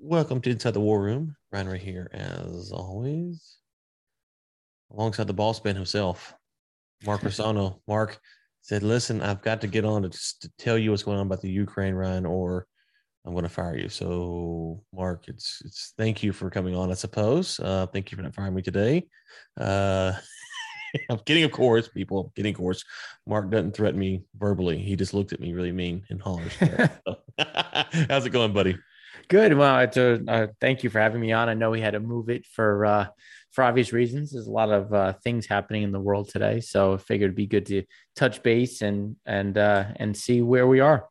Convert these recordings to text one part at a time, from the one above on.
Welcome to Inside the War Room. Ryan right here, as always, alongside the boss man himself, Mark Rossano. Mark said, "Listen, I've got to get on to, to tell you what's going on about the Ukraine, Ryan, or I'm going to fire you." So, Mark, it's it's thank you for coming on. I suppose. Uh, thank you for not firing me today. Uh, I'm kidding, of course, people. I'm kidding, of course. Mark doesn't threaten me verbally. He just looked at me really mean and hollers. How's it going, buddy? Good. Well, it's a, uh, thank you for having me on. I know we had to move it for uh, for obvious reasons. There's a lot of uh, things happening in the world today, so I figured it'd be good to touch base and and uh, and see where we are.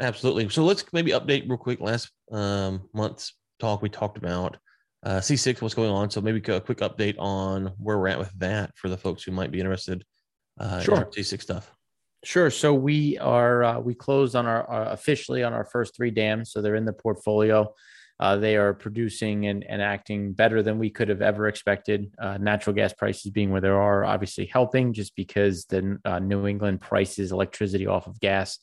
Absolutely. So let's maybe update real quick. Last um, month's talk, we talked about uh, C6, what's going on. So maybe a quick update on where we're at with that for the folks who might be interested uh, sure. in C6 stuff. Sure. So we are uh, we closed on our uh, officially on our first three dams, so they're in the portfolio. Uh, they are producing and, and acting better than we could have ever expected. Uh, natural gas prices being where they are, obviously helping, just because the uh, New England prices electricity off of gas.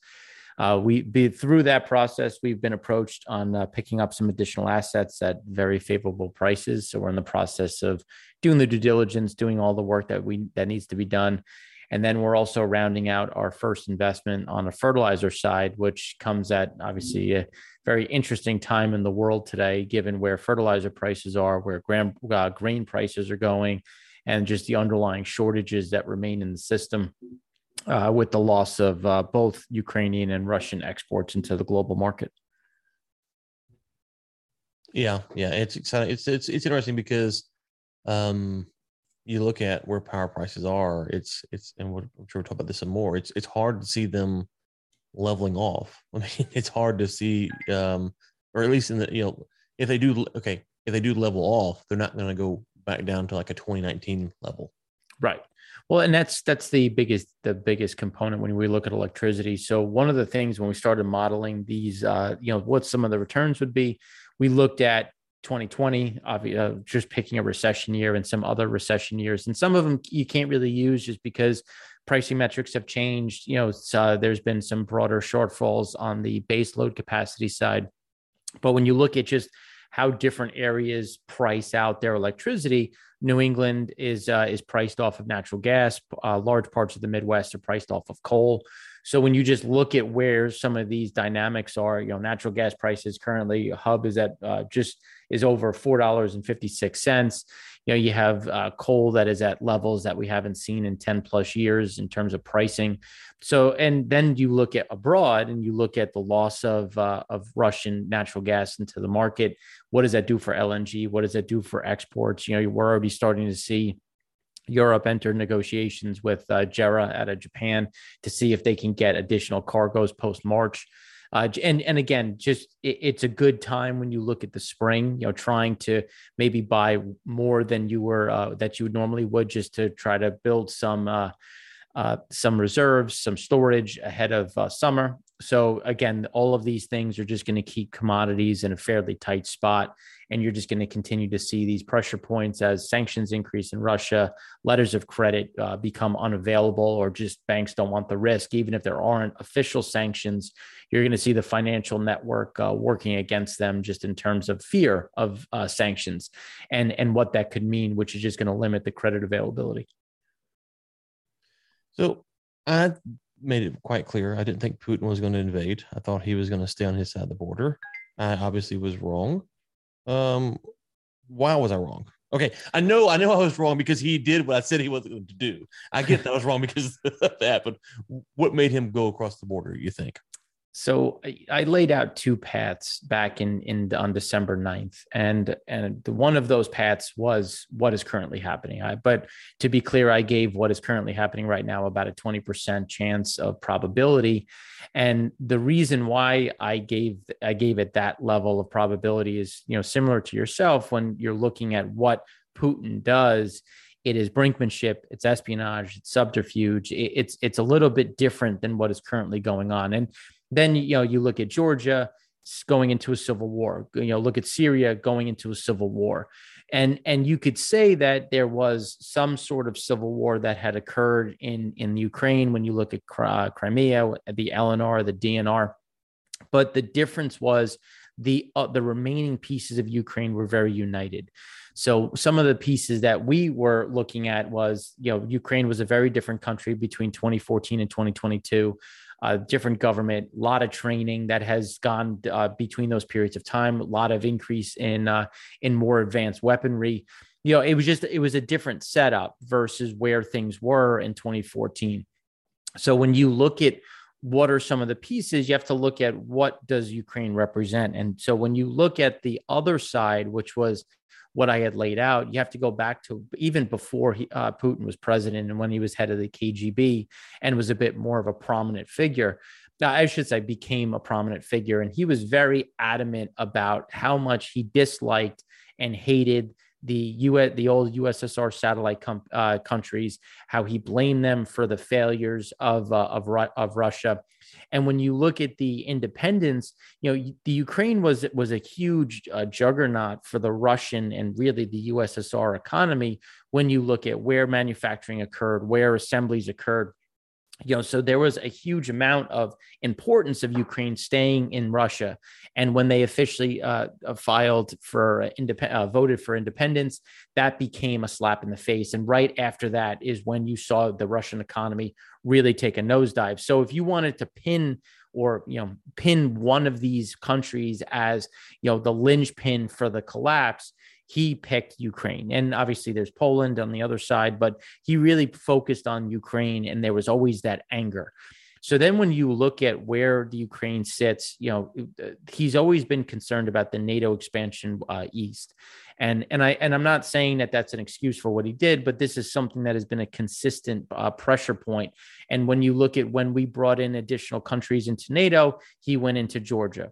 Uh, we be through that process. We've been approached on picking up some additional assets at very favorable prices. So we're in the process of doing the due diligence, doing all the work that we that needs to be done and then we're also rounding out our first investment on the fertilizer side, which comes at obviously a very interesting time in the world today, given where fertilizer prices are, where grain, uh, grain prices are going, and just the underlying shortages that remain in the system. Uh, with the loss of uh, both Ukrainian and Russian exports into the global market. Yeah, yeah, it's exciting. It's it's it's interesting because um, you look at where power prices are, it's it's and we're, I'm sure we'll talk about this some more. It's it's hard to see them leveling off. I mean, it's hard to see, um, or at least in the you know, if they do okay, if they do level off, they're not going to go back down to like a 2019 level. Right. Well, and that's that's the biggest the biggest component when we look at electricity. So one of the things when we started modeling these, uh, you know, what some of the returns would be, we looked at 2020, uh, just picking a recession year and some other recession years. And some of them you can't really use just because pricing metrics have changed. You know, uh, there's been some broader shortfalls on the base load capacity side. But when you look at just how different areas price out their electricity, New England is uh, is priced off of natural gas. Uh, large parts of the Midwest are priced off of coal. So when you just look at where some of these dynamics are, you know, natural gas prices currently hub is at uh, just is over four dollars and fifty six cents. You know, you have uh, coal that is at levels that we haven't seen in ten plus years in terms of pricing. So, and then you look at abroad and you look at the loss of uh, of Russian natural gas into the market. What does that do for LNG? What does that do for exports? You know, we're already starting to see Europe entered negotiations with uh, JERA out of Japan to see if they can get additional cargoes post March. Uh, and and again, just it, it's a good time when you look at the spring. You know, trying to maybe buy more than you were uh, that you would normally would, just to try to build some uh, uh some reserves, some storage ahead of uh, summer. So again, all of these things are just going to keep commodities in a fairly tight spot and you're just going to continue to see these pressure points as sanctions increase in Russia, letters of credit uh, become unavailable, or just banks don't want the risk. Even if there aren't official sanctions, you're going to see the financial network uh, working against them just in terms of fear of uh, sanctions and, and what that could mean, which is just going to limit the credit availability. So I made it quite clear. I didn't think Putin was going to invade. I thought he was going to stay on his side of the border. I obviously was wrong. Um, why was I wrong? Okay, I know I know I was wrong because he did what I said he wasn't going to do. I get that I was wrong because of that, but what made him go across the border? You think? So I, laid out two paths back in in on December 9th, and and the, one of those paths was what is currently happening. I, but to be clear, I gave what is currently happening right now about a 20% chance of probability, and the reason why I gave I gave it that level of probability is you know similar to yourself when you're looking at what Putin does it is brinkmanship it's espionage it's subterfuge it's it's a little bit different than what is currently going on and then you know you look at Georgia going into a civil war. You know, look at Syria going into a civil war. And and you could say that there was some sort of civil war that had occurred in in Ukraine when you look at Crimea, the LNR, the DNR. But the difference was the uh, the remaining pieces of Ukraine were very united. So some of the pieces that we were looking at was, you know, Ukraine was a very different country between 2014 and 2022. Uh, different government, a lot of training that has gone uh, between those periods of time, a lot of increase in uh, in more advanced weaponry. You know, it was just it was a different setup versus where things were in 2014. So when you look at what are some of the pieces you have to look at what does ukraine represent and so when you look at the other side which was what i had laid out. You have to go back to even before he, uh, putin was president and when he was head of the kgb and was a bit more of a prominent figure Now, i should say became a prominent figure. And he was very adamant about how much he disliked and hated the US, the old USSR satellite com- uh, countries, how he blamed them for the failures of uh, of, Ru- of Russia. And when you look at the independence, you know the Ukraine was was a huge uh, juggernaut for the Russian and really the USSR economy. When you look at where manufacturing occurred, where assemblies occurred, you know so there was a huge amount of importance of ukraine staying in russia. And when they officially uh, uh filed for independent uh, voted for independence that became a slap in the face. And right after that is when you saw the russian economy really take a nosedive. So if you wanted to pin or you know pin one of these countries as you know the linchpin for the collapse he picked Ukraine. And obviously there's Poland on the other side, but he really focused on Ukraine and there was always that anger. So then when you look at where the Ukraine sits, you know, he's always been concerned about the NATO expansion uh, east. And and I and I'm not saying that that's an excuse for what he did, but this is something that has been a consistent uh, pressure point. And when you look at when we brought in additional countries into NATO, he went into Georgia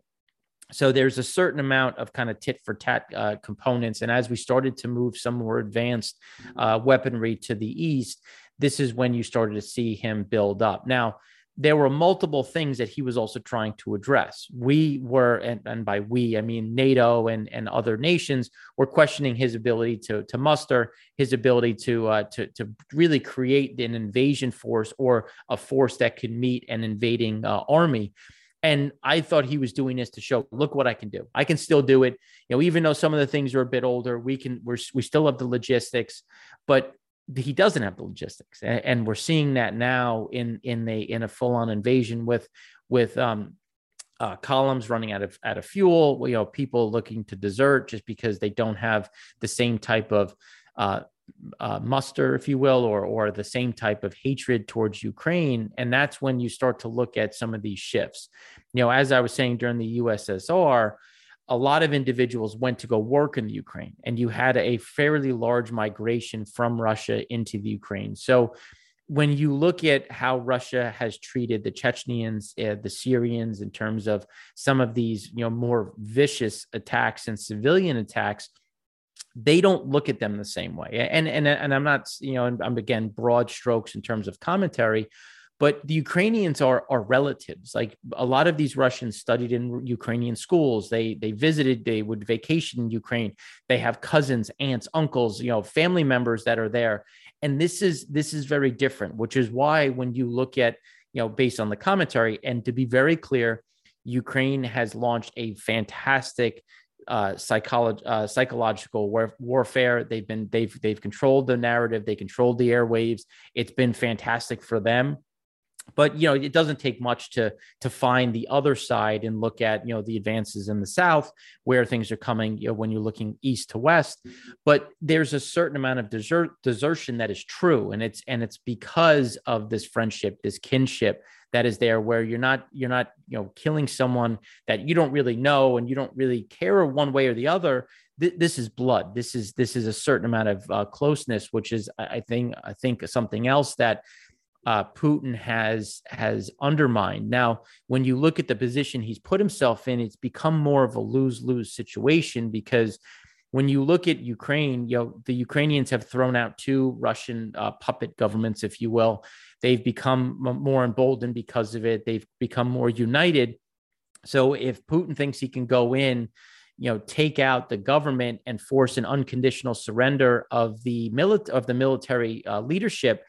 so there's a certain amount of kind of tit for tat uh, components and as we started to move some more advanced uh, weaponry to the east this is when you started to see him build up now there were multiple things that he was also trying to address. We were, and, and, by we, I mean NATO and, and other nations were questioning his ability to, to muster, his ability to, uh, to, to really create an invasion force or a force that could meet an invading uh, army. And I thought he was doing this to show, look what I can do. I can still do it. You know, even though some of the things are a bit older, we can we're we still have the logistics, but he doesn't have the logistics. And, and we're seeing that now in in the in a full-on invasion with with um uh, columns running out of out of fuel, you know, people looking to desert just because they don't have the same type of uh, uh, muster, if you will, or or the same type of hatred towards Ukraine, and that's when you start to look at some of these shifts. You know, as I was saying during the USSR, a lot of individuals went to go work in the Ukraine, and you had a fairly large migration from Russia into the Ukraine. So when you look at how Russia has treated the Chechens, uh, the Syrians, in terms of some of these, you know, more vicious attacks and civilian attacks, they don't look at them the same way. And and and I'm not, you know, I'm again broad strokes in terms of commentary, but the Ukrainians are are relatives. Like a lot of these Russians studied in Ukrainian schools. They they visited. They would vacation in Ukraine. They have cousins, aunts, uncles, you know, family members that are there. And this is this is very different, which is why when you look at you know based on the commentary and to be very clear, Ukraine has launched a fantastic uh, uh, psychological war- warfare. They've been they've they've controlled the narrative. They controlled the airwaves. It's been fantastic for them. But you know, it doesn't take much to to find the other side and look at you know the advances in the South where things are coming. You know, when you're looking east to west, but there's a certain amount of desert desertion that is true, and it's and it's because of this friendship, this kinship that is there where you're not you're not you know killing someone that you don't really know and you don't really care one way or the other Th- this is blood this is this is a certain amount of uh, closeness which is i think i think something else that uh, Putin has has undermined. Now, when you look at the position he's put himself in, it's become more of a lose lose situation because when you look at Ukraine, you know the Ukrainians have thrown out two Russian uh, puppet governments, if you will, They've become more emboldened because of it. They've become more united. So if Putin thinks he can go in, you know, take out the government and force an unconditional surrender of the milit- of the military uh, leadership,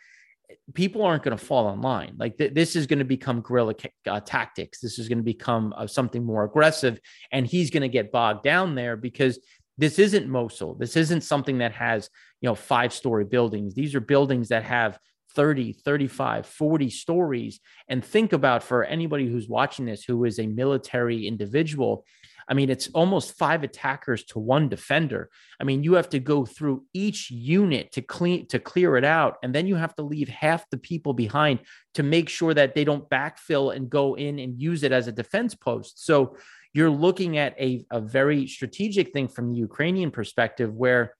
people aren't going to fall in line. Like th- this is going to become guerrilla uh, tactics. This is going to become uh, something more aggressive, and he's going to get bogged down there because this isn't Mosul. This isn't something that has you know five story buildings. These are buildings that have 30, 35, 40 stories. And think about for anybody who's watching this who is a military individual, I mean, it's almost five attackers to one defender. I mean, you have to go through each unit to clean to clear it out, and then you have to leave half the people behind to make sure that they don't backfill and go in and use it as a defense post. So you're looking at a, a very strategic thing from the Ukrainian perspective where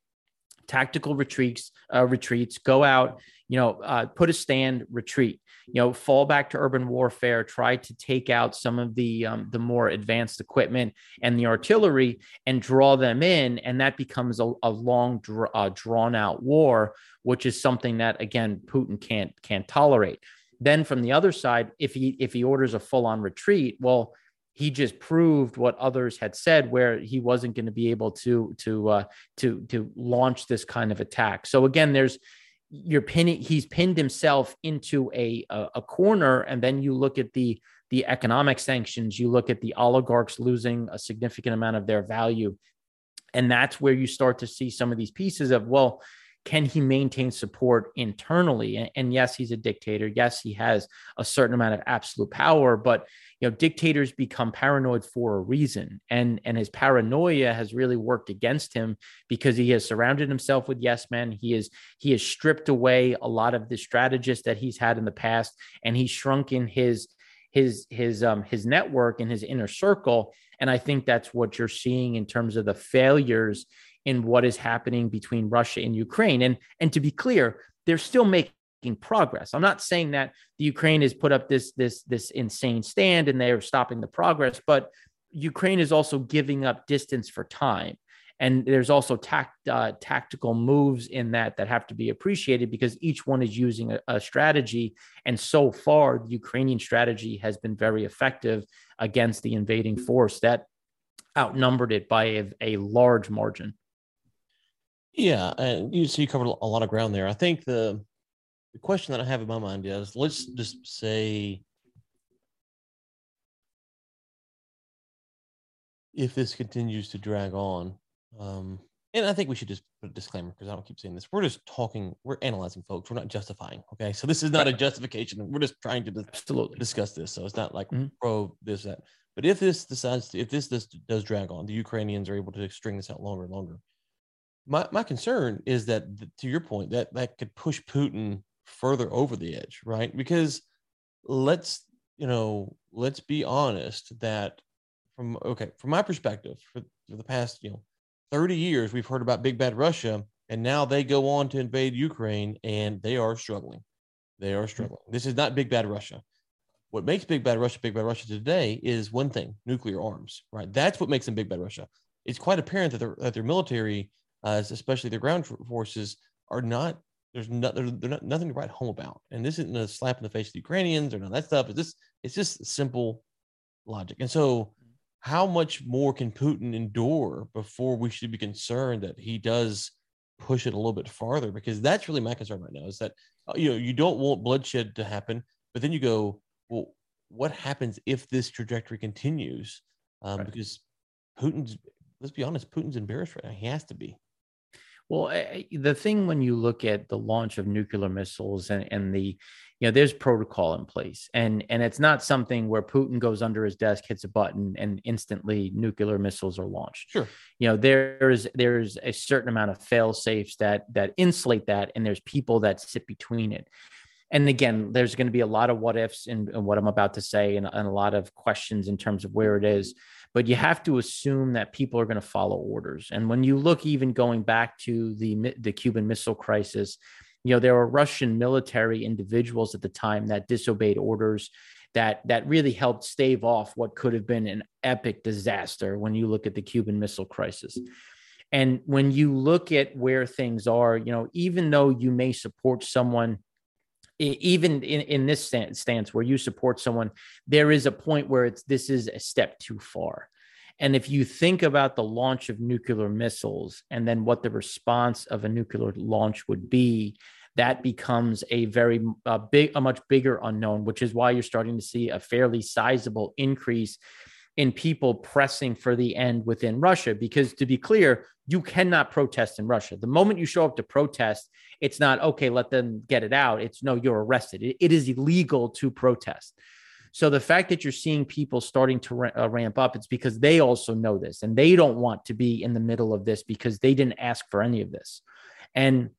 tactical retreats uh, retreats go out you know uh, put a stand retreat you know fall back to urban warfare try to take out some of the um, the more advanced equipment and the artillery and draw them in. And that becomes a, a long uh, drawn out war which is something that again putin can't can't tolerate. Then from the other side if he if he orders a full on retreat well he just proved what others had said where he wasn't going to be able to to uh, to to launch this kind of attack. So again there's you're pinning he's pinned himself into a, a, a corner and then you look at the the economic sanctions you look at the oligarchs losing a significant amount of their value. And that's where you start to see some of these pieces of well can he maintain support internally? And, and yes he's a dictator. Yes he has a certain amount of absolute power but you know dictators become paranoid for a reason. And and his paranoia has really worked against him because he has surrounded himself with yes men. He is he has stripped away a lot of the strategists that he's had in the past and he's shrunken his his his um his network and his inner circle. And i think that's what you're seeing in terms of the failures in what is happening between russia and ukraine and and to be clear they're still making progress. I'm not saying that the Ukraine has put up this this this insane stand and they're stopping the progress, but Ukraine is also giving up distance for time. And there's also tact, uh, tactical moves in that that have to be appreciated because each one is using a, a strategy. And so far, the Ukrainian strategy has been very effective against the invading force that outnumbered it by a, a large margin. Yeah, and you see, you covered a lot of ground there. I think the the question that I have in my mind is let's just say if this continues to drag on, um, and I think we should just put a disclaimer because I don't keep saying this. We're just talking, we're analyzing, folks. We're not justifying. Okay. So this is not a justification. We're just trying to Absolutely. discuss this. So it's not like mm-hmm. pro this, that. But if this decides to, if this, this does drag on, the Ukrainians are able to string this out longer and longer. My, my concern is that, to your point, that that could push Putin further over the edge, right? Because let's, you know, let's be honest that from okay, from my perspective, for, for the past, you know, 30 years, we've heard about big bad Russia, and now they go on to invade Ukraine and they are struggling. They are mm-hmm. struggling. This is not big bad Russia. What makes big bad Russia big bad Russia today is one thing: nuclear arms. Right. That's what makes them big bad Russia. It's quite apparent that their that their military, uh, especially the ground forces, are not there's no, there's, there's not, nothing to write home about. And this isn't a slap in the face of the Ukrainians or none of that stuff. It's just, it's just simple logic. And so, how much more can Putin endure before we should be concerned that he does push it a little bit farther? Because that's really my concern right now is that, uh, you know, you don't want bloodshed to happen, but then you go, well, what happens if this trajectory continues? Um, right. Because Putin's, let's be honest, Putin's embarrassed right now. He has to be. Well, eh, eh, the thing when you look at the launch of nuclear missiles and, and the, you know, there's protocol in place, and and it's not something where Putin goes under his desk, hits a button, and instantly nuclear missiles are launched. Sure. You know, there's there's a certain amount of fail safes that that insulate that, and there's people that sit between it. And again, there's going to be a lot of what ifs in, in what I'm about to say, and, and a lot of questions in terms of where it is but you have to assume that people are going to follow orders. And when you look even going back to the the Cuban Missile Crisis, you know there were Russian military individuals at the time that disobeyed orders that that really helped stave off what could have been an epic disaster when you look at the Cuban Missile Crisis. And when you look at where things are, you know, even though you may support someone even in, in this stance where you support someone there is a point where it's this is a step too far. And if you think about the launch of nuclear missiles and then what the response of a nuclear launch would be that becomes a very big, a much bigger unknown, which is why you're starting to see a fairly sizable increase in people pressing for the end within Russia. Because to be clear, you cannot protest in Russia. The moment you show up to protest, it's not okay, let them get it out. It's no, you're arrested. it, it is illegal to protest. So the fact that you're seeing people starting to uh, ramp up, it's because they also know this and they don't want to be in the middle of this because they didn't ask for any of this. And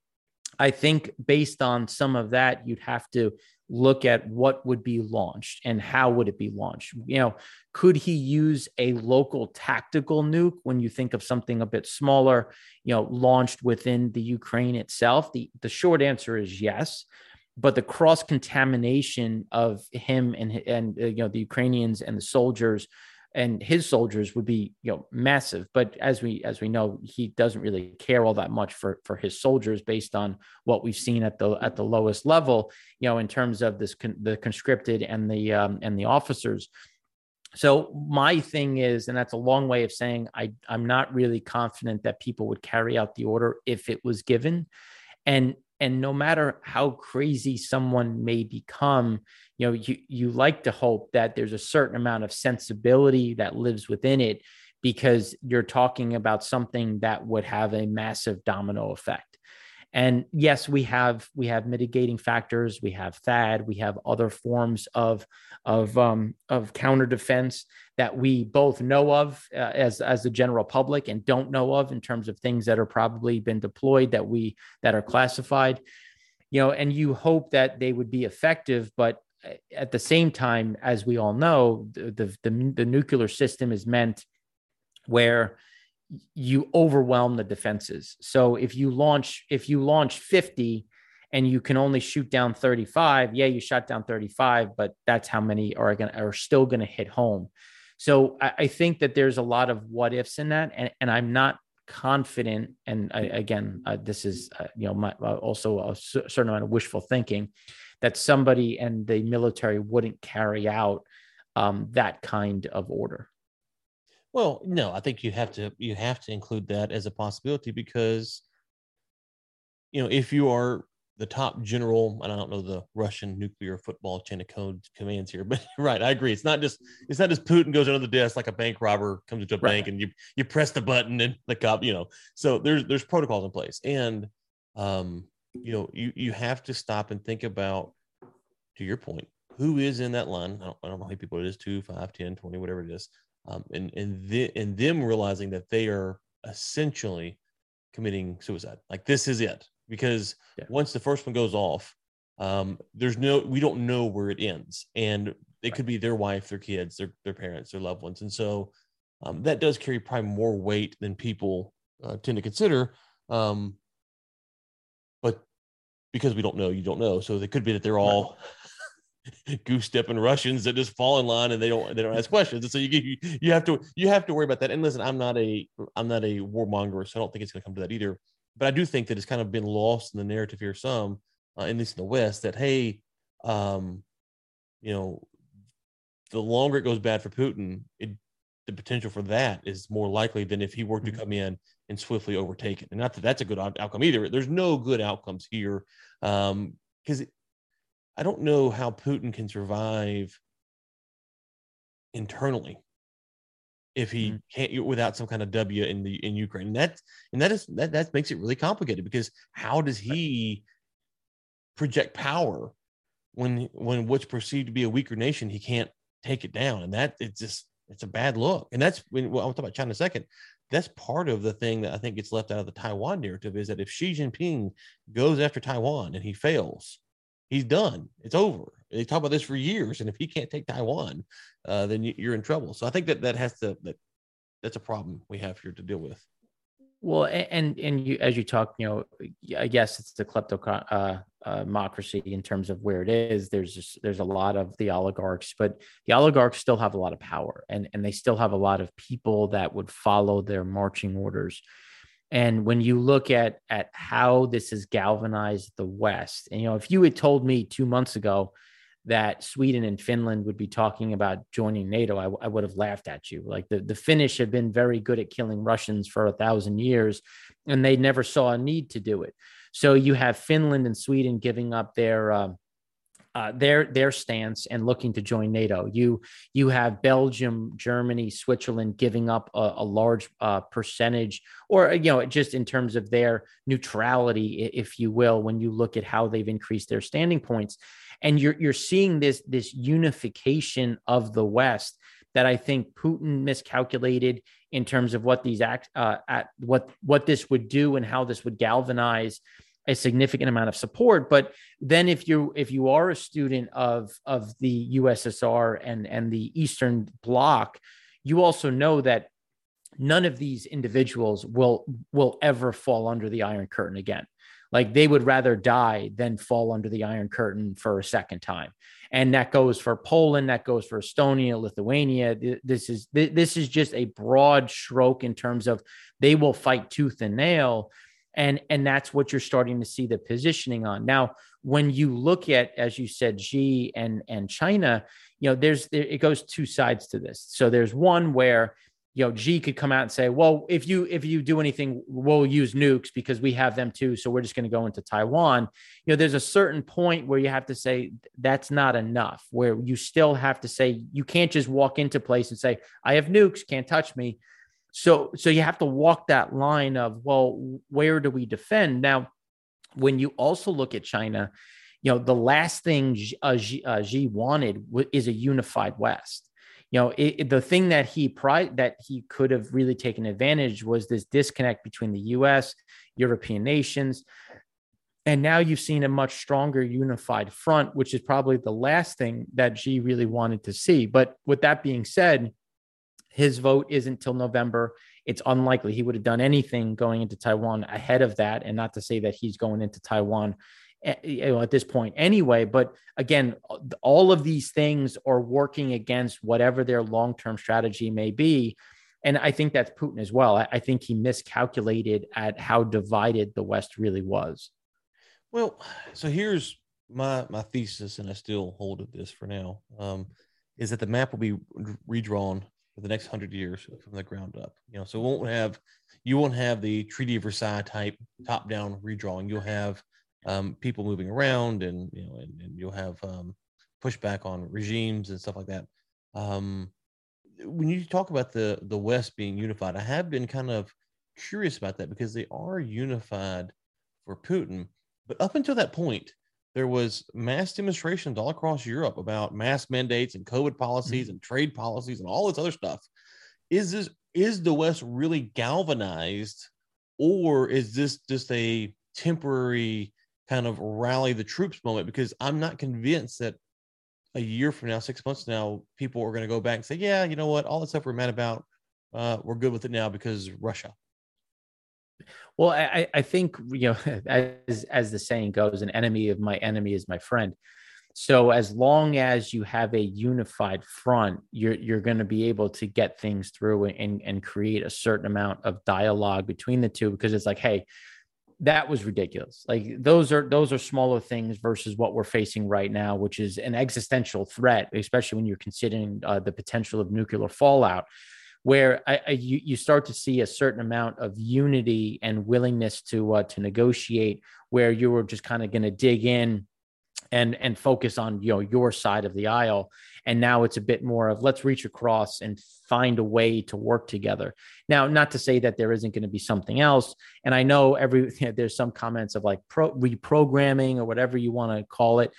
I think based on some of that, you'd have to look at what would be launched and how would it be launched. You know, could he use a local tactical nuke when you think of something a bit smaller, you know, launched within the Ukraine itself? The the short answer is yes. But the cross contamination of him and and uh, you know the Ukrainians and the soldiers and his soldiers would be you know massive. But as we as we know he doesn't really care all that much for for his soldiers based on what we've seen at the at the lowest level you know in terms of this con, the conscripted and the um, and the officers. So my thing is and that's a long way of saying i i'm not really confident that people would carry out the order if it was given. And and no matter how crazy someone may become you know you you like to hope that there's a certain amount of sensibility that lives within it because you're talking about something that would have a massive domino effect. And yes we have we have mitigating factors we have THAAD we have other forms of of um, of counter defense that we both know of uh, as as the general public and don't know of in terms of things that are probably been deployed that we that are classified. You know and you hope that they would be effective but at the same time as we all know the the, the, the nuclear system is meant where you overwhelm the defenses. So if you launch if you launch 50 and you can only shoot down 35, yeah, you shot down 35, but that's how many are going are still going to hit home. So I, I, think that there's a lot of what ifs in that, and, and I'm not confident. And I, again, uh, this is uh, you know my, also a certain amount of wishful thinking that somebody and the military wouldn't carry out um, that kind of order. Well, no, I think you have to you have to include that as a possibility because you know if you are the top general, and I don't know the Russian nuclear football chain of code commands here, but right, I agree. It's not just it's not just Putin goes under the desk like a bank robber comes into a right. bank and you you press the button and the cop, you know. So there's there's protocols in place, and um, you know, you you have to stop and think about, to your point, who is in that line. I don't, I don't know how many people it is, two, five, 10, 20, whatever it is um, and and, the, and them realizing that they are essentially committing suicide. Like this is it because yeah. once the first one goes off, um, there's no we don't know where it ends, and it right. could be their wife, their kids, their their parents, their loved ones, and so um, that does carry probably more weight than people uh, tend to consider. Um, but because we don't know, you don't know. So it could be that they're all goose stepping Russians that just fall in line and they don't they don't ask questions. And so you you you have to you have to worry about that. And listen, I'm not a I'm not a warmonger, so I don't think it's going to come to that either. But I do think that it's kind of been lost in the narrative here some, uh, at least in the West, that hey, um, you know, the longer it goes bad for Putin, it, the potential for that is more likely than if he were to mm-hmm. come in and swiftly overtake it. And not that that's a good outcome either. There's no good outcomes here because um, I don't know how Putin can survive internally if he mm-hmm. can't without some kind of W in the in Ukraine. And that and that is that that makes it really complicated because how does he project power when when what's perceived to be a weaker nation he can't take it down and that it's just it's a bad look and that's when well, I'll talk about China in a second that's part of the thing that I think gets left out of the Taiwan narrative is that if Xi Jinping goes after Taiwan and he fails he's done. It's over. They talk about this for years, and if he can't take Taiwan, uh, then you're in trouble. So I think that that has to that that's a problem we have here to deal with. Well, and and you as you talk, you know, I guess it's the kleptocracy uh, uh, in terms of where it is. There's just there's a lot of the oligarchs, but the oligarchs still have a lot of power, and and they still have a lot of people that would follow their marching orders. And when you look at at how this has galvanized the West, and you know, if you had told me two months ago that Sweden and Finland would be talking about joining NATO, I, I would have laughed at you. Like the, the Finnish have been very good at killing Russians for a thousand years, and they never saw a need to do it. So you have Finland and Sweden giving up their uh, uh, their their stance and looking to join NATO. You you have Belgium, Germany, Switzerland giving up a, a large uh, percentage, or you know, just in terms of their neutrality, if you will, when you look at how they've increased their standing points, and you're you're seeing this this unification of the West that I think Putin miscalculated in terms of what these act uh, at what what this would do and how this would galvanize a significant amount of support. But then if you if you are a student of of the USSR and and the Eastern Bloc, you also know that none of these individuals will will ever fall under the Iron Curtain again. Like they would rather die than fall under the Iron Curtain for a second time. And that goes for Poland, that goes for Estonia, Lithuania. This is this is just a broad stroke in terms of they will fight tooth and nail and and that's what you're starting to see the positioning on. Now when you look at as you said Xi and and China you know there's there, it goes two sides to this. So there's one where you know Xi could come out and say well if you if you do anything we'll use nukes because we have them too so we're just going to go into Taiwan. You know there's a certain point where you have to say that's not enough where you still have to say you can't just walk into place and say I have nukes can't touch me so so you have to walk that line of well, where do we defend now? When you also look at China, you know the last thing uh, Xi, uh, Xi wanted is a unified West. You know it, it, the thing that he pri- that he could have really taken advantage was this disconnect between the U.S. European nations. And now you've seen a much stronger unified front, which is probably the last thing that Xi really wanted to see. But with that being said, his vote isn't till November. It's unlikely he would have done anything going into Taiwan ahead of that. And not to say that he's going into Taiwan eh, know, at this point anyway. But again, all of these things are working against whatever their long term strategy may be. And I think that's Putin as well. I think he miscalculated at how divided the West really was. Well, so here's my my thesis, and I still hold of this for now, um, is that the map will be redrawn for the next hundred years from the ground up. You know, so won't have you won't have the Treaty of Versailles type top down redrawing. You'll have um, people moving around, and you know, and, and you'll have um, pushback on regimes and stuff like that. Um, when you talk about the the West being unified, I have been kind of curious about that because they are unified for Putin, but up until that point, there was mass demonstrations all across Europe about mask mandates and COVID policies mm-hmm. and trade policies and all this other stuff. Is this is the West really galvanized, or is this just a temporary kind of rally the troops moment? Because I'm not convinced that a year from now, six months now, people are going to go back and say, "Yeah, you know what? All the stuff we're mad about, uh, we're good with it now because Russia." Well, I, I think you know, as as the saying goes, an enemy of my enemy is my friend. So as long as you have a unified front, you're you're going to be able to get things through and and create a certain amount of dialogue between the two because it's like, hey, that was ridiculous. Like those are those are smaller things versus what we're facing right now, which is an existential threat, especially when you're considering uh, the potential of nuclear fallout where I, I, you, you start to see a certain amount of unity and willingness to uh, to negotiate, where you were just kind of going to dig in and and focus on you know your side of the aisle. And now it's a bit more of let's reach across and find a way to work together. Now not to say that there isn't going to be something else and i know every there's some comments of like pro, reprogramming or whatever you want to call it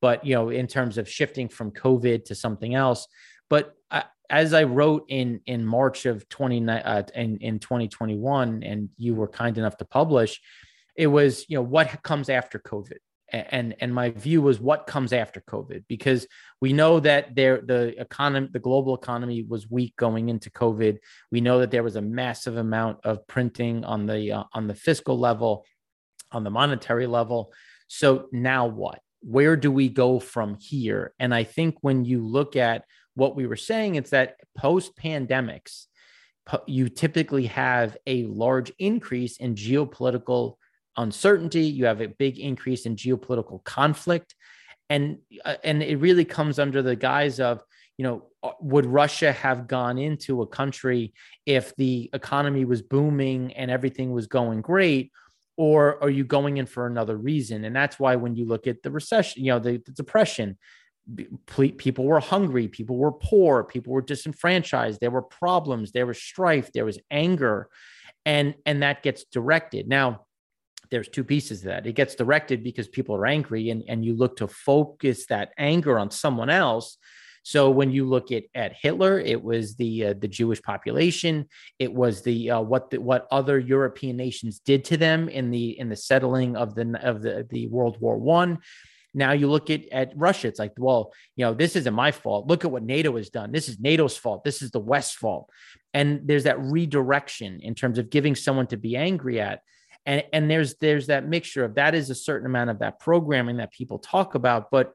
but you know in terms of shifting from covid to something else but as I wrote in in March of 20 uh, in in 2021, and you were kind enough to publish, it was you know what comes after COVID, and and my view was what comes after COVID because we know that there the economy the global economy was weak going into COVID. We know that there was a massive amount of printing on the uh, on the fiscal level, on the monetary level. So now what? Where do we go from here? And I think when you look at what we were saying is that post pandemics, you typically have a large increase in geopolitical uncertainty. You have a big increase in geopolitical conflict, and uh, and it really comes under the guise of you know uh, would Russia have gone into a country if the economy was booming and everything was going great, or are you going in for another reason? And that's why when you look at the recession, you know, the, the depression, people were hungry, people were poor, people were disenfranchised, there were problems, there was strife, there was anger, and and that gets directed. Now, there's two pieces of that. It gets directed because people are angry, and and you look to focus that anger on someone else. So when you look at at Hitler, it was the uh, the Jewish population. It was the uh, what the, what other European nations did to them in the in the settling of the of the the World War One. Now you look at, at Russia, it's like, well, you know, this isn't my fault. Look at what NATO has done. This is NATO's fault. This is the West's fault. And there's that redirection in terms of giving someone to be angry at. And, and there's there's that mixture of that is a certain amount of that programming that people talk about, but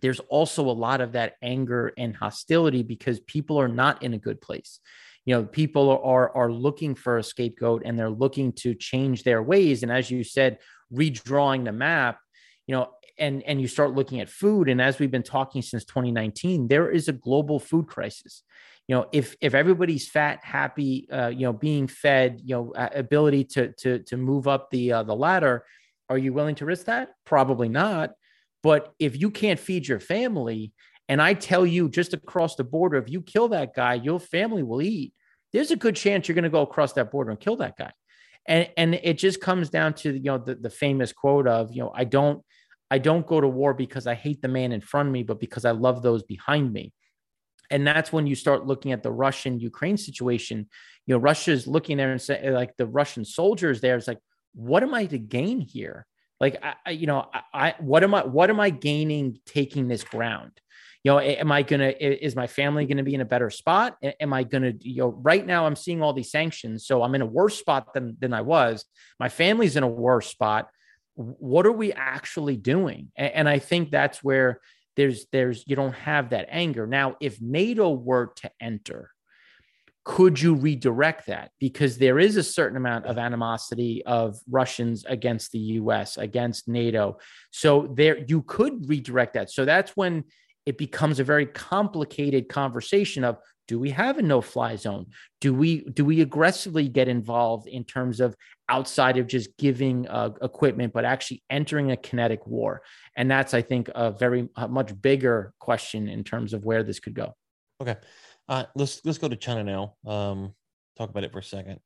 there's also a lot of that anger and hostility because people are not in a good place you know people are are looking for a scapegoat and they're looking to change their ways and as you said redrawing the map you know and and you start looking at food and as we've been talking since 2019 there is a global food crisis. You know if if everybody's fat happy uh, you know being fed you know ability to to to move up the uh, the ladder are you willing to risk that? Probably not. But if you can't feed your family and i tell you just across the border if you kill that guy your family will eat. There's a good chance you're going to go across that border and kill that guy. And and it just comes down to you know the, the famous quote of you know i don't I don't go to war because I hate the man in front of me, but because I love those behind me. And that's when you start looking at the Russian Ukraine situation. You know, Russia's looking there and say, like the Russian soldiers there is like, what am I to gain here? Like, I, you know, I, I, what am I, what am I gaining taking this ground? You know, am I gonna, is my family gonna be in a better spot? Am I gonna, you know, right now I'm seeing all these sanctions, so I'm in a worse spot than than I was. My family's in a worse spot what are we actually doing? And, and, i think that's where there's there's you don't have that anger. Now if nato were to enter could you redirect that? Because there is a certain amount of animosity of russians against the us against nato. So there you could redirect that. So that's when it becomes a very complicated conversation of do we have a no fly zone? Do we do we aggressively get involved in terms of outside of just giving uh, equipment but actually entering a kinetic war? And that's i think a very a much bigger question in terms of where this could go. Okay. Uh, let's let's go to china now. Um, talk about it for a second.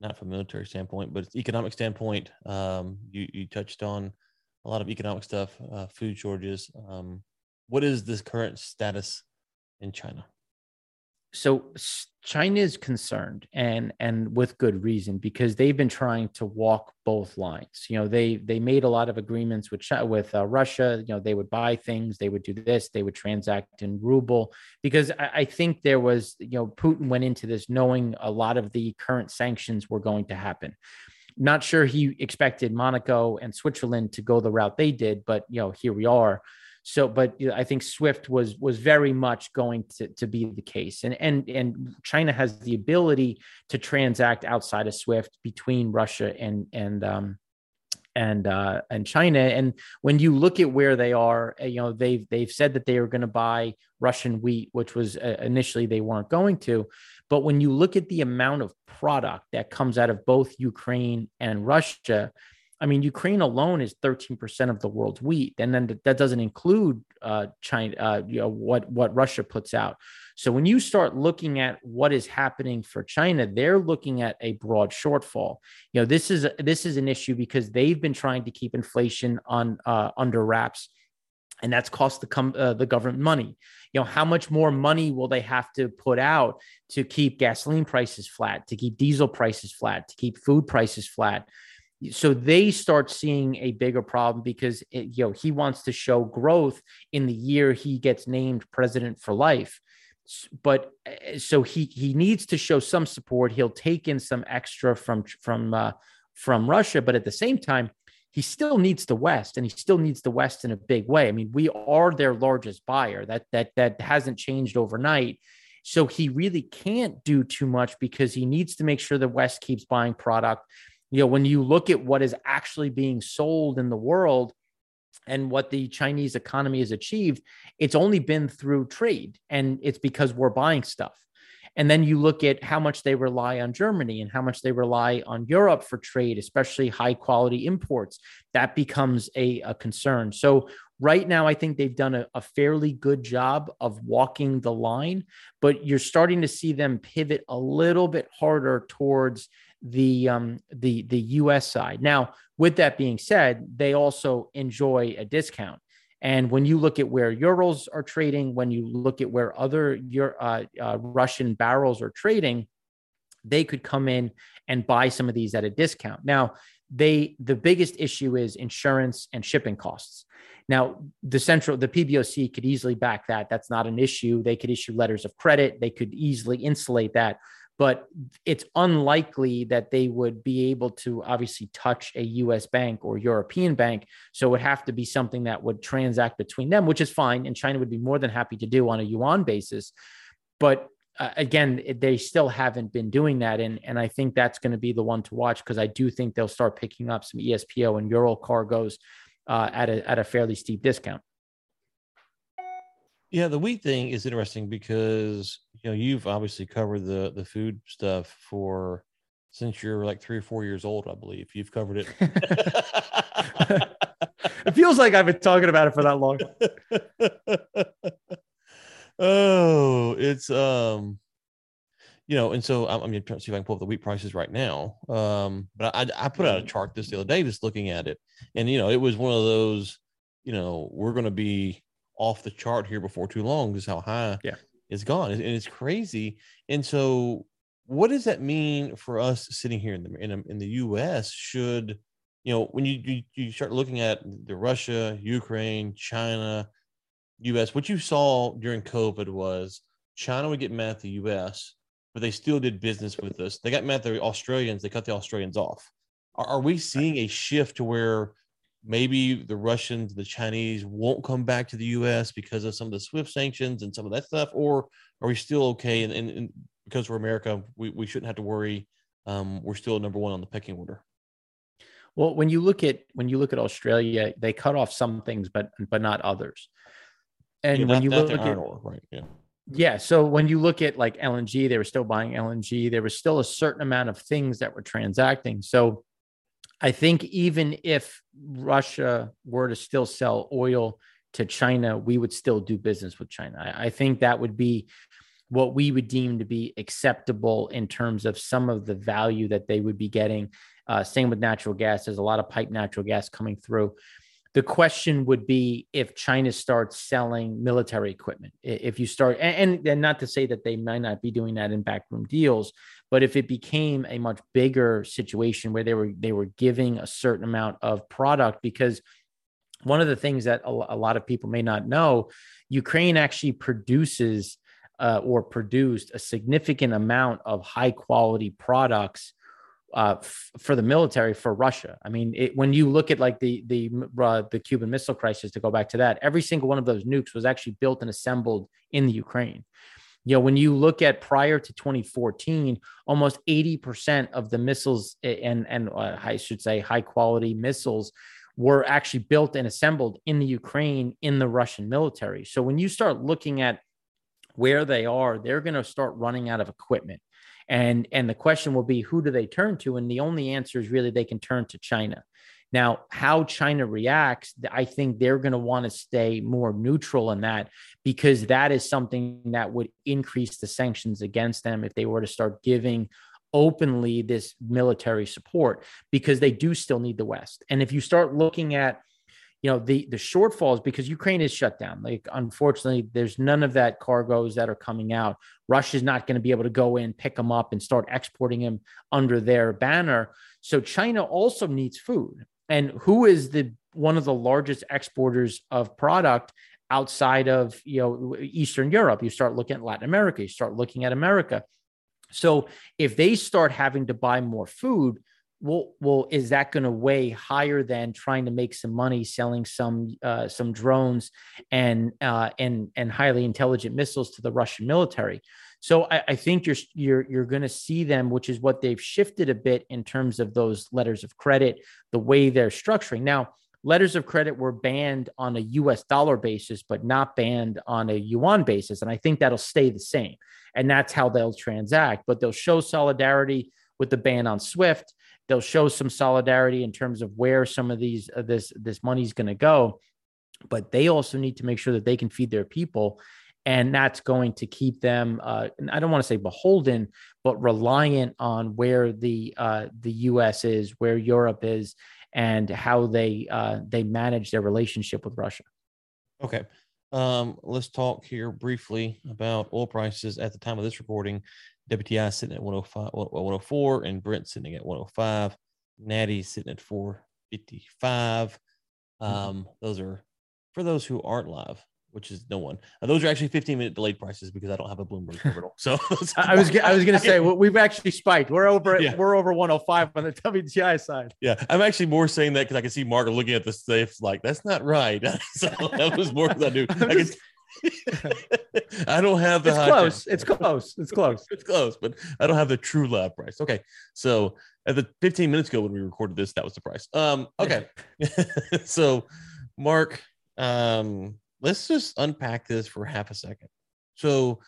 Not from a military standpoint but economic standpoint. Um, you you touched on a lot of economic stuff uh, food shortages. Um, what is this current status in china so China is concerned and and with good reason because they've been trying to walk both lines. You know, they they made a lot of agreements with with uh, Russia. You know, they would buy things, they would do this, they would transact in ruble because I, I think there was you know Putin went into this knowing a lot of the current sanctions were going to happen. Not sure he expected Monaco and Switzerland to go the route they did, but you know here we are. So, but I think Swift was was very much going to, to be the case, and and and China has the ability to transact outside of Swift between Russia and and um, and uh, and China. And when you look at where they are, uh, you know they've they've said that they are going to buy Russian wheat, which was uh, initially they weren't going to. But when you look at the amount of product that comes out of both Ukraine and Russia, I mean, Ukraine alone is 13% of the world's wheat, and then that doesn't include uh, China, uh, you know, what what Russia puts out. So when you start looking at what is happening for China, they're looking at a broad shortfall. You know, this is this is an issue because they've been trying to keep inflation on uh, under wraps, and that's cost the com- uh, the government money. You know, how much more money will they have to put out to keep gasoline prices flat, to keep diesel prices flat, to keep food prices flat? So they start seeing a bigger problem because it, you know he wants to show growth in the year he gets named president for life. But eh, so he he needs to show some support. He'll take in some extra from from uh, from Russia but at the same time he still needs the west and he still needs the west in a big way. I mean we are their largest buyer. That that that hasn't changed overnight. So he really can't do too much because he needs to make sure the west keeps buying product you know when you look at what is actually being sold in the world and what the chinese economy has achieved it's only been through trade and it's because we're buying stuff And then you look at how much they rely on Germany and how much they rely on Europe for trade, especially high quality imports. That becomes a, a concern. So right now, I think they've done a, a, fairly good job of walking the line, but you're starting to see them pivot a little bit harder towards the um, the the U.S. side. Now, with that being said, they also enjoy a discount. And when you look at where Urals are trading, when you look at where other your uh, uh, Russian barrels are trading, they could come in and buy some of these at a discount. Now, they the biggest issue is insurance and shipping costs. Now, the central the PBOC could easily back that. That's not an issue. They could issue letters of credit. They could easily insulate that but it's unlikely that they would be able to obviously touch a US bank or European bank. So it would have to be something that would transact between them, which is fine. And China would be more than happy to do on a yuan basis. But uh, again, they still haven't been doing that. And, and I think that's going to be the one to watch because I do think they'll start picking up some ESPO and Ural cargoes uh, at, a, at a fairly steep discount. Yeah, the wheat thing is interesting because you know you've obviously covered the the food stuff for since you're like three or four years old, I believe. You've covered it. it feels like I've been talking about it for that long. oh, it's um, you know, and so I'm, I'm going to see if I can pull up the wheat prices right now. Um, but I I put out a chart this the other day, just looking at it, and you know, it was one of those, you know, we're going to be off the chart here before too long is how high yeah. it's gone and it's crazy. And so what does that mean for us sitting here in the in, in the us should you know when you, you you start looking at the russia ukraine china us what you saw during covid was china would get mad at the us but they still did business with us. They got mad at the australians they cut the australians off. Are, are we seeing a shift to where maybe the Russians, the Chinese won't come back to the U.S. because of some of the SWIFT sanctions and some of that stuff, or are we still okay? And, and, and because we're America, we, we shouldn't have to worry. Um, we're still number one on the pecking order. Well, when you look at when you look at Australia, they cut off some things, but but not others. And yeah, when you look at ore, right, yeah. Yeah. So when you look at like LNG, they were still buying LNG. There was still a certain amount of things that were transacting. So I think even if Russia were to still sell oil to China, we would still do business with China. I, I think that would be what we would deem to be acceptable in terms of some of the value that they would be getting. Uh, same with natural gas. There's a lot of pipe natural gas coming through. The question would be if China starts selling military equipment. If you start, and, and not to say that they might not be doing that in backroom deals, but if it became a much bigger situation where they were they were giving a certain amount of product, because one of the things that a, a lot of people may not know, Ukraine actually produces uh, or produced a significant amount of high quality products uh, f- for the military for Russia. I mean, it, when you look at like the the uh, the Cuban Missile Crisis, to go back to that, every single one of those nukes was actually built and assembled in the Ukraine you know, when you look at prior to 2014, almost 80% of the missiles and, and uh, I should say high quality missiles were actually built and assembled in the Ukraine in the Russian military. So when you start looking at where they are, they're going to start running out of equipment. And, and the question will be, who do they turn to? And the only answer is really they can turn to China. Now, how China reacts, I think they're going to want to stay more neutral in that because that is something that would increase the sanctions against them if they were to start giving openly this military support because they do still need the West. And if you start looking at you know the the shortfalls because Ukraine is shut down. Like unfortunately, there's none of that cargoes that are coming out. Russia's not going to be able to go in, pick them up, and start exporting them under their banner. So China also needs food, and who is the one of the largest exporters of product outside of you know eastern europe you start looking at latin america you start looking at america so if they start having to buy more food well, well, is that going to weigh higher than trying to make some money selling some uh, some drones and uh, and and highly intelligent missiles to the Russian military? So I, I think you're you're you're going to see them, which is what they've shifted a bit in terms of those letters of credit, the way they're structuring now. Letters of credit were banned on a US dollar basis, but not banned on a yuan basis. And I think that'll stay the same. and that's how they'll transact. But they'll show solidarity with the ban on SWIFT. They'll show some solidarity in terms of where some of these uh, this this money's going to go, but they also need to make sure that they can feed their people and that's going to keep them uh, i don't want to say beholden but reliant on where the uh, the us is where europe is and how they uh, they manage their relationship with russia. Okay um, let's talk here briefly about oil prices at the time of this recording wti sitting at 105 104 and brent sitting at 105 natty sitting at 455 mm-hmm. um, those are for those who aren't live which is no one. Uh, those are actually 15 minute delayed prices because I don't have a Bloomberg terminal. So I was I was going to say we've actually spiked. We're over yeah. we're over 105 on the WTI side. Yeah, I'm actually more saying that because I can see Mark looking at the safe like that's not right. so that was more than I do. I, can, I don't have the it's close. It's close. It's close. it's close, but I don't have the true lab price. Okay, so at the 15 minutes ago when we recorded this, that was the price. Um, okay, so Mark, um let's just unpack this for half a second. So,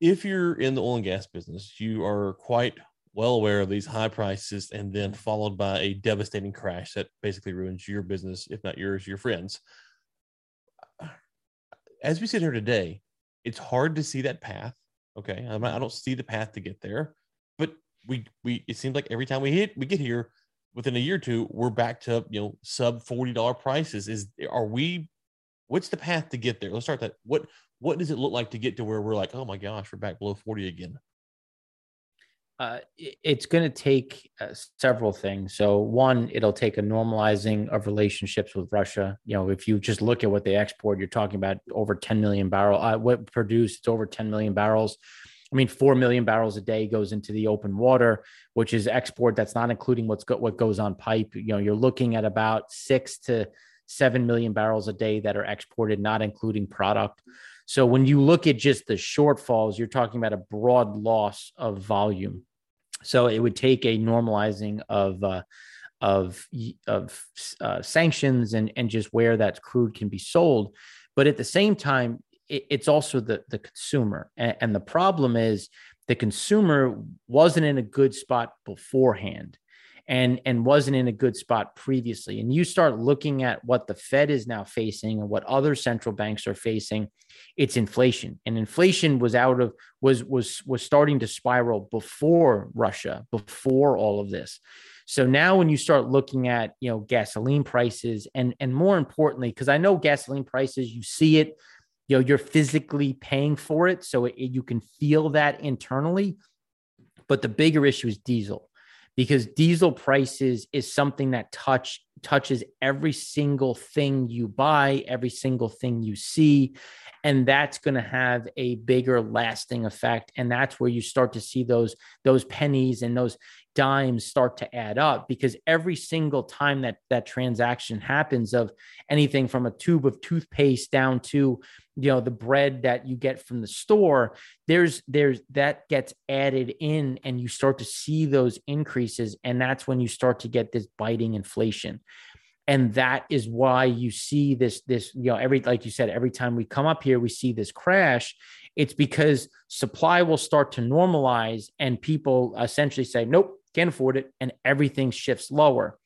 if you're in the oil and gas business, you are quite well aware of these high prices and then followed by a devastating crash that basically ruins your business, if not yours, your friends. As we sit here today, it's hard to see that path. Okay. I don't see the path to get there, but we, we, it seems like every time we hit, we get here, within a year or two, we're back to you know sub forty dollar prices. Is are we? What's the path to get there? Let's start that. What what does it look like to get to where we're like, oh my gosh, we're back below forty again? Uh, it's going to take uh, several things. So, one, it'll take a normalizing of relationships with Russia. You know, if you just look at what they export, you're talking about over 10 million barrel. Uh, what produced, it's over 10 million barrels. I mean, four million barrels a day goes into the open water, which is export. That's not including what's go- what goes on pipe. You know, you're looking at about six to seven million barrels a day that are exported, not including product. So when you look at just the shortfalls, you're talking about a broad loss of volume. So it would take a normalizing of uh, of of uh, sanctions and and just where that crude can be sold. But at the same time, it's also the the consumer and, and the problem is the consumer wasn't in a good spot beforehand and and wasn't in a good spot previously. And you start looking at what the fed is now facing and what other central banks are facing it's inflation. And inflation was out of was was was starting to spiral before russia before all of this. So now when you start looking at you know gasoline prices and and more importantly because i know gasoline prices you see it you know you're physically paying for it so it, you can feel that internally. But the bigger issue is diesel because diesel prices is something that touch touches every single thing you buy every single thing you see. And that's going to have a bigger lasting effect. And that's where you start to see those those pennies and those dimes start to add up because every single time that that transaction happens of anything from a tube of toothpaste down to you know the bread that you get from the store there's there's that gets added in and you start to see those increases and that's when you start to get this biting inflation and that is why you see this this you know every like you said every time we come up here we see this crash it's because supply will start to normalize and people essentially say nope can't afford it, and everything shifts lower.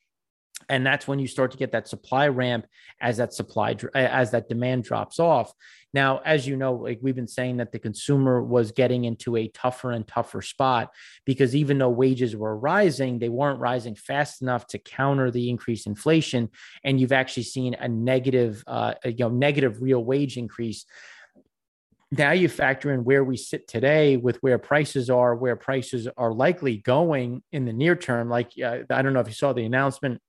And that's when you start to get that supply ramp as that supply as that demand drops off. Now, as you know, like we've been saying that the consumer was getting into a tougher and tougher spot because even though wages were rising, they weren't rising fast enough to counter the increased inflation. And you've actually seen a negative, uh, you know, negative real wage increase now you factor in where we sit today with where prices are, where prices are likely going in the near term. Like, uh, I don't know if you saw the announcement,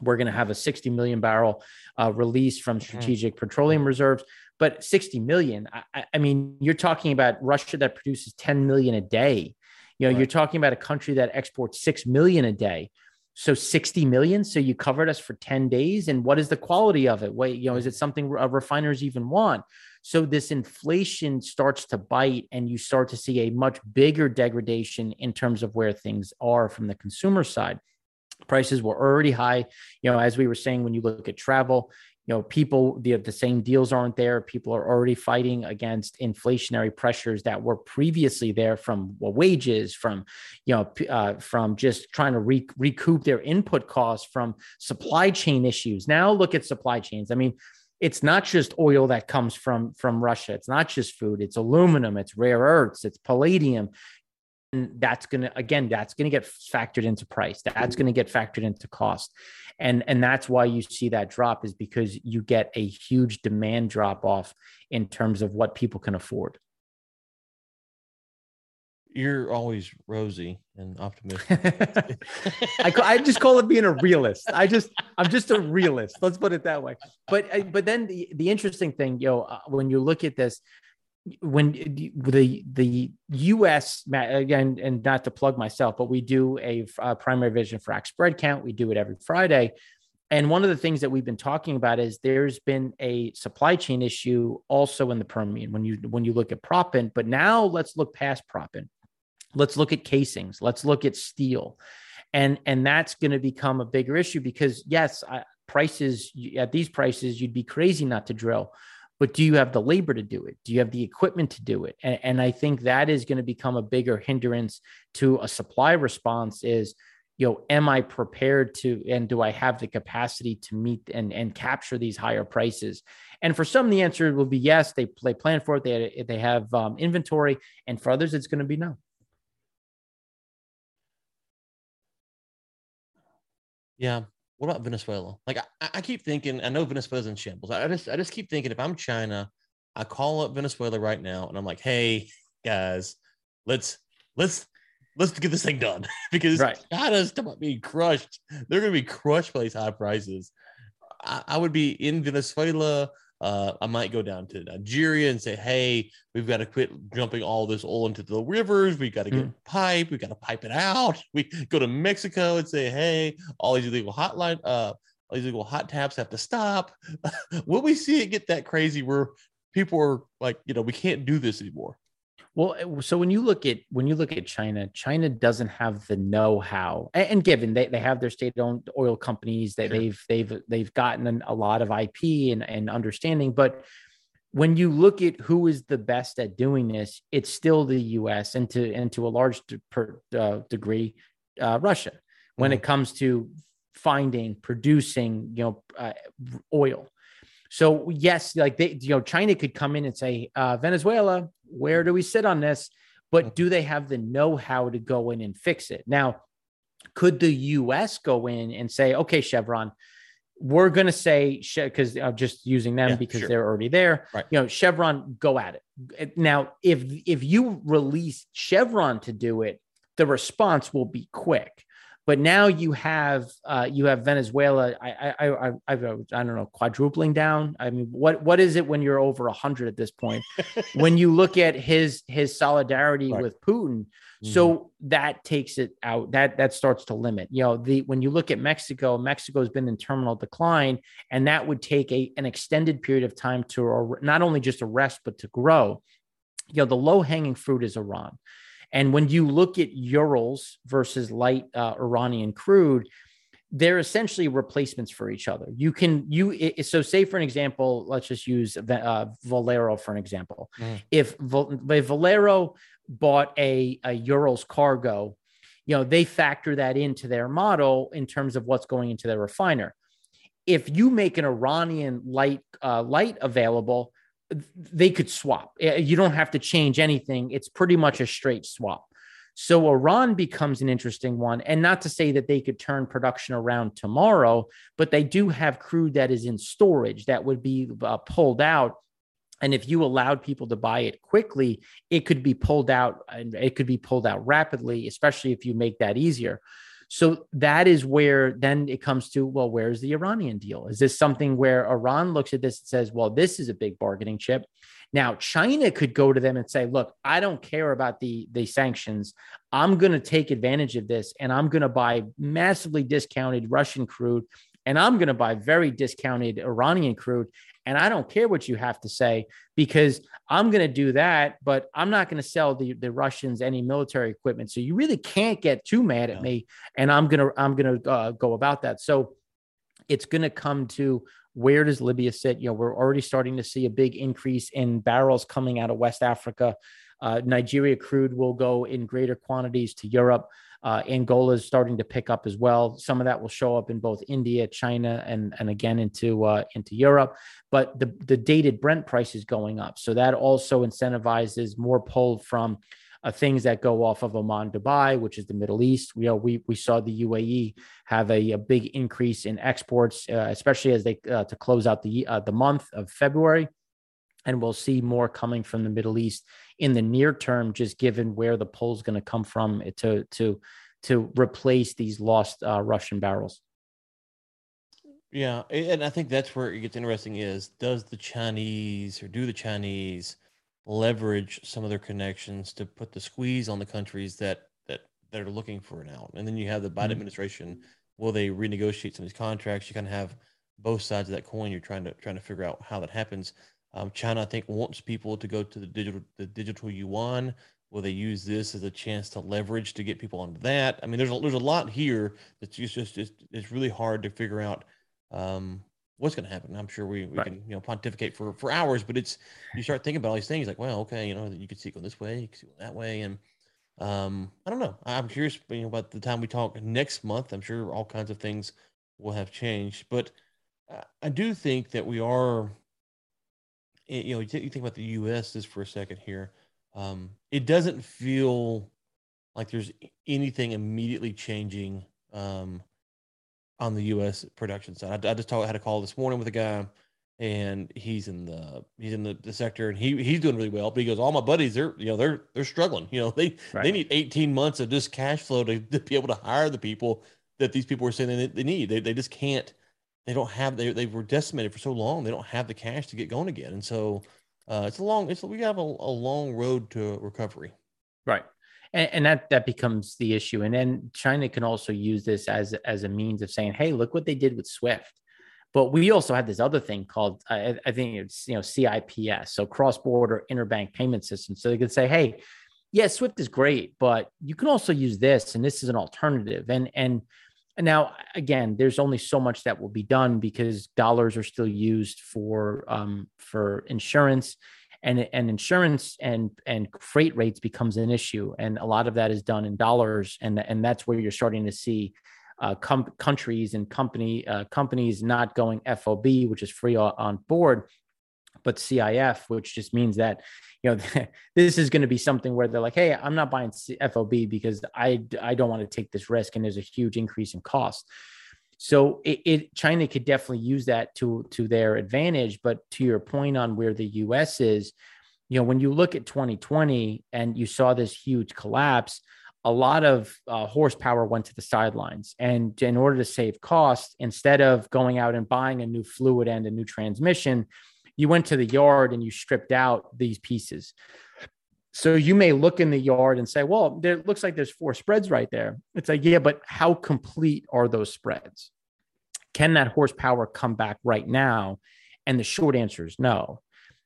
we're going to have a 60 million barrel uh, release from mm-hmm. strategic petroleum reserves. But 60 million, I, I, mean, you're talking about Russia that produces 10 million a day. You know, right. you're talking about a country that exports 6 million a day. So 60 million. So you covered us for 10 days. And what is the quality of it? Wait, you know, is it something uh, refiners even want? So this inflation starts to bite, and you start to see a much bigger degradation in terms of where things are from the consumer side. Prices were already high. You know, as we were saying, when you look at travel, you know people the, the same deals aren't there. People are already fighting against inflationary pressures that were previously there from well, wages from you know uh, from just trying to re- recoup their input costs from supply chain issues. Now look at supply chains. I mean it's not just oil that comes from from russia. It's not just food. It's aluminum. It's rare earths. It's palladium that's going to again that's going to get factored into price that's going to get factored into cost and and that's why you see that drop is because you get a huge demand drop off in terms of what people can afford you're always rosy and optimistic. I, I just call it being a realist. I just I'm just a realist. Let's put it that way. But uh, but then the the interesting thing, yo, uh, when you look at this, when the the U.S. again, and not to plug myself, but we do a, a primary vision for frac spread count. We do it every Friday, and one of the things that we've been talking about is there's been a supply chain issue also in the Permian when you when you look at proppant. But now let's look past proppant. Let's look at casings. Let's look at steel, and and that's going to become a bigger issue because yes, I, prices at these prices you'd be crazy not to drill but do you have the labor to do it? Do you have the equipment to do it? And, and I think that is going to become a bigger hindrance to a supply response is, you know, am I prepared to, and do I have the capacity to meet and, and capture these higher prices? And for some, the answer will be yes. They, they plan for it. They, they have um, inventory. And for others, it's going to be no. Yeah, what about Venezuela? Like I, I keep thinking, I know Venezuela's in shambles. I just I just keep thinking if I'm China, I call up Venezuela right now and I'm like, hey guys, let's let's let's get this thing done because right. China's about being crushed. They're gonna be crushed by these high prices. I, I would be in Venezuela uh, I might go down to Nigeria and say, hey, we've got to quit jumping all this oil into the rivers. We got to get mm. pipe. We got to pipe it out. We go to Mexico and say, hey, all these illegal hotline, uh, all these illegal hot taps have to stop. Will we see it get that crazy where people are like, you know, we can't do this anymore? Well, eh, so when you look at when you look at China, China doesn't have the know-how, and, and given they, they have their state-owned oil companies, that sure. they've they've they've gotten a lot of IP and, and understanding, but when you look at who is the best at doing this, it's still the U.S. and to and to a large de- per, uh, degree, uh, Russia. When mm-hmm. it comes to finding, producing, you know, uh, oil, so yes, like they, you know, China could come in and say, uh, Venezuela, where do we sit on this? But do they have the know-how to go in and fix it? Now, could the U.S. go in and say, okay, Chevron, we're going to say because I'm just using them yeah, because sure. they're already there. Right. You know, Chevron, go at it. Now, if if you release Chevron to do it, the response will be quick. But now you have uh, you have Venezuela. I I I I, I don't know quadrupling down. I mean, what what is it when you're over hundred at this point? when you look at his his solidarity right. with Putin, mm-hmm. so that takes it out. That that starts to limit. You know, the when you look at Mexico, Mexico has been in terminal decline, and that would take a an extended period of time to not only just arrest but to grow. You know, the low hanging fruit is Iran. And when you look at Urals versus light uh, Iranian crude, they're essentially replacements for each other. You can you so say for an example, let's just use uh, Valero for an example. Mm. If, if Valero bought a, a Urals cargo, you know they factor that into their model in terms of what's going into their refiner. If you make an Iranian light uh, light available, they could swap. Eh, you don't have to change anything. It's pretty much a straight swap. So Iran becomes an interesting one. And not to say that they could turn production around tomorrow, but they do have crude that is in storage that would be uh, pulled out. And if you allowed people to buy it quickly, it could be pulled out and it could be pulled out rapidly, especially if you make that easier. So that is where then it comes to, well, where's the Iranian deal? Is this something where Iran looks at this and says, well, this is a big bargaining chip? Now, China could go to them and say, look, I don't care about the, the sanctions. I'm going to take advantage of this and I'm going to buy massively discounted Russian crude and I'm going to buy very discounted Iranian crude. And I don't care what you have to say because I'm going to do that, but I'm not going to sell the, the Russians any military equipment. So you really can't get too mad at me. And I'm going to, I'm going to uh, go about that. So it's going to come to where does Libya sit? You know, we're already starting to see a big increase in barrels coming out of West Africa. Uh, Nigeria crude will go in greater quantities to Europe. Uh, Angola is starting to pick up as well. Some of that will show up in both India, China, and and again into uh, into Europe. But the the dated Brent price is going up, so that also incentivizes more pull from uh, things that go off of Oman, Dubai, which is the Middle East. We, we we saw the UAE have a, a big increase in exports, uh, especially as they uh, to close out the uh, the month of February, and we'll see more coming from the Middle East in the near term, just given where the pull is going to come from to to to replace these lost uh, Russian barrels. Yeah, and I think that's where it gets interesting. Is does the Chinese or do the Chinese leverage some of their connections to put the squeeze on the countries that that that are looking for an out. And then you have the Biden mm-hmm. administration. Will they renegotiate some of these contracts? You kind of have both sides of that coin. You're trying to trying to figure out how that happens. Um, China, I think, wants people to go to the digital the digital yuan. Will they use this as a chance to leverage to get people onto that? I mean, there's a, there's a lot here that's just just it's, it's really hard to figure out um, what's going to happen. I'm sure we, we right. can you know pontificate for for hours, but it's you start thinking about all these things like, well, okay, you know, you could see it going this way, you could see it that way, and um, I don't know. I'm curious, you know, about the time we talk next month. I'm sure all kinds of things will have changed, but I do think that we are. You know, you think about the U.S. just for a second here. Um, it doesn't feel like there's anything immediately changing um, on the U.S. production side. I, I just talked, had a call this morning with a guy, and he's in the he's in the, the sector, and he he's doing really well. But he goes, all my buddies, they're you know they're they're struggling. You know they right. they need 18 months of just cash flow to, to be able to hire the people that these people are saying they, they need. They they just can't. They don't have they they were decimated for so long. They don't have the cash to get going again, and so uh, it's a long. It's we have a, a long road to recovery. Right and, and, that that becomes the issue and then china can also use this as as a means of saying hey look what they did with swift but we also had this other thing called I, I think it's you know cips so cross-border interbank payment system so they could say hey yeah swift is great but you can also use this and this is an alternative and and now again there's only so much that will be done because dollars are still used for um, for insurance and and insurance and and freight rates becomes an issue and a lot of that is done in dollars and and that's where you're starting to see uh, com- countries and company uh, companies not going FOB, which is free on board, but CIF, which just means that you know this is going to be something where they're like, hey, I'm not buying FOB because I I don't want to take this risk, and there's a huge increase in cost. So it, it, China could definitely use that to to their advantage. But to your point on where the U.S. is, you know, when you look at 2020 and you saw this huge collapse, a lot of uh, horsepower went to the sidelines. And in order to save costs, instead of going out and buying a new fluid and a new transmission, you went to the yard and you stripped out these pieces. So you may look in the yard and say, well, there looks like there's four spreads right there. It's like, yeah, but how complete are those spreads? Can that horsepower come back right now? And the short answer is no.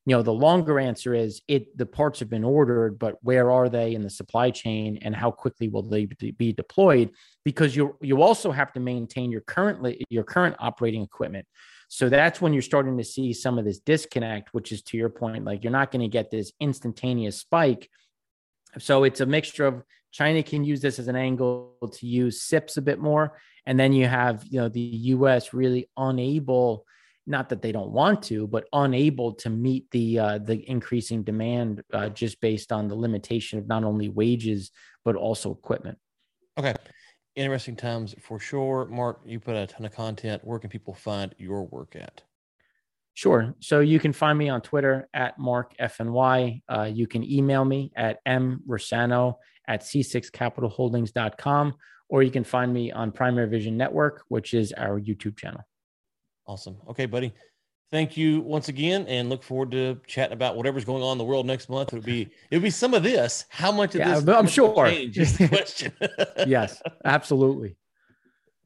You know, the longer answer is it the parts have been ordered, but where are they in the supply chain and how quickly will they be deployed? Because you you also have to maintain your currently your current operating equipment. So that's when you're starting to see some of this disconnect, which is to your point, like you're not going to get this instantaneous spike. So it's a mixture of China can use this as an angle to use CIPS a bit more. And then you have, you know, the US really unable, not that they don't want to, but unable to meet the uh, the increasing demand uh, just based on the limitation of not only wages, but also equipment. Okay interesting times for sure. Mark, you put a ton of content. Where can people find your work at? Sure. So you can find me on Twitter at Mark FNY. Uh, you can email me at mrossano at c6capitalholdings.com, or you can find me on Primary Vision Network, which is our YouTube channel. Awesome. Okay, buddy thank you once again and look forward to chatting about whatever's going on in the world next month. It'll be it'll be some of this. How much of yeah, this I'm sure change is the question. yes, absolutely.